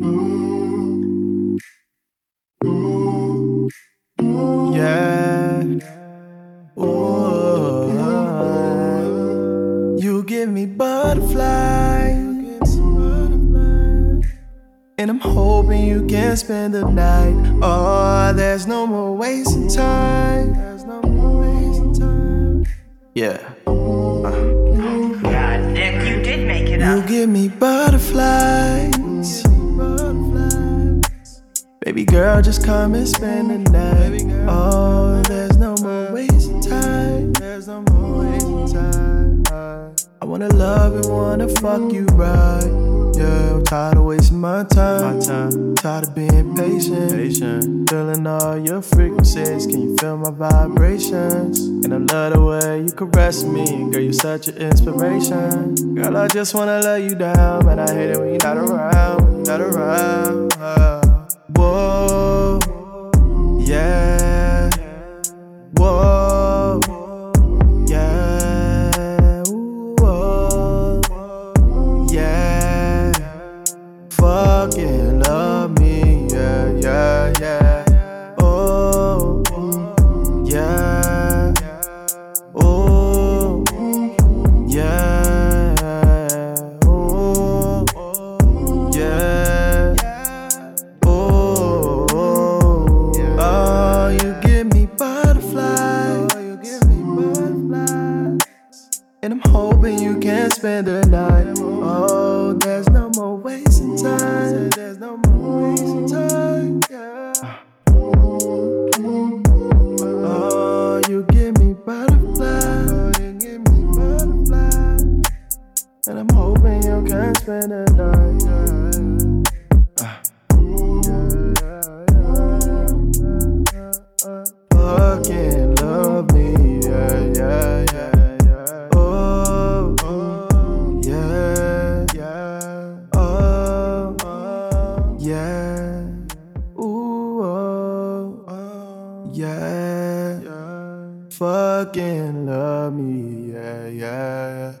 Yeah. Oh. You give me butterflies. And I'm hoping you can spend the night. Oh, there's no more wasting time. There's no more wasting time. Yeah. Oh God, Nick, you did make it up. You give me butterflies. Baby girl, just come and spend the night. Oh, there's no more wasting time. There's no more wasting time. I wanna love and wanna fuck you right. Yeah, I'm tired of wasting my time. My time. Tired of being patient. Patient. Feeling all your frequencies. Can you feel my vibrations? And I love the way you caress me. Girl, you're such an inspiration. Girl, I just wanna lay you down. And I hate it when you're not around. When you're not around. Yeah, yeah, yeah. Oh. Yeah. Oh. Yeah. Oh. Yeah. Oh, oh, you give me butterflies. Oh, you give me butterflies. And I'm hoping you can spend the night. Oh, there's no more wasting There's no more time. Yeah. Oh, you give me. And I'm hoping you can spend the night. Yeah. Fucking love yeah. Ooh, oh, oh, yeah. Fucking love me, yeah, yeah.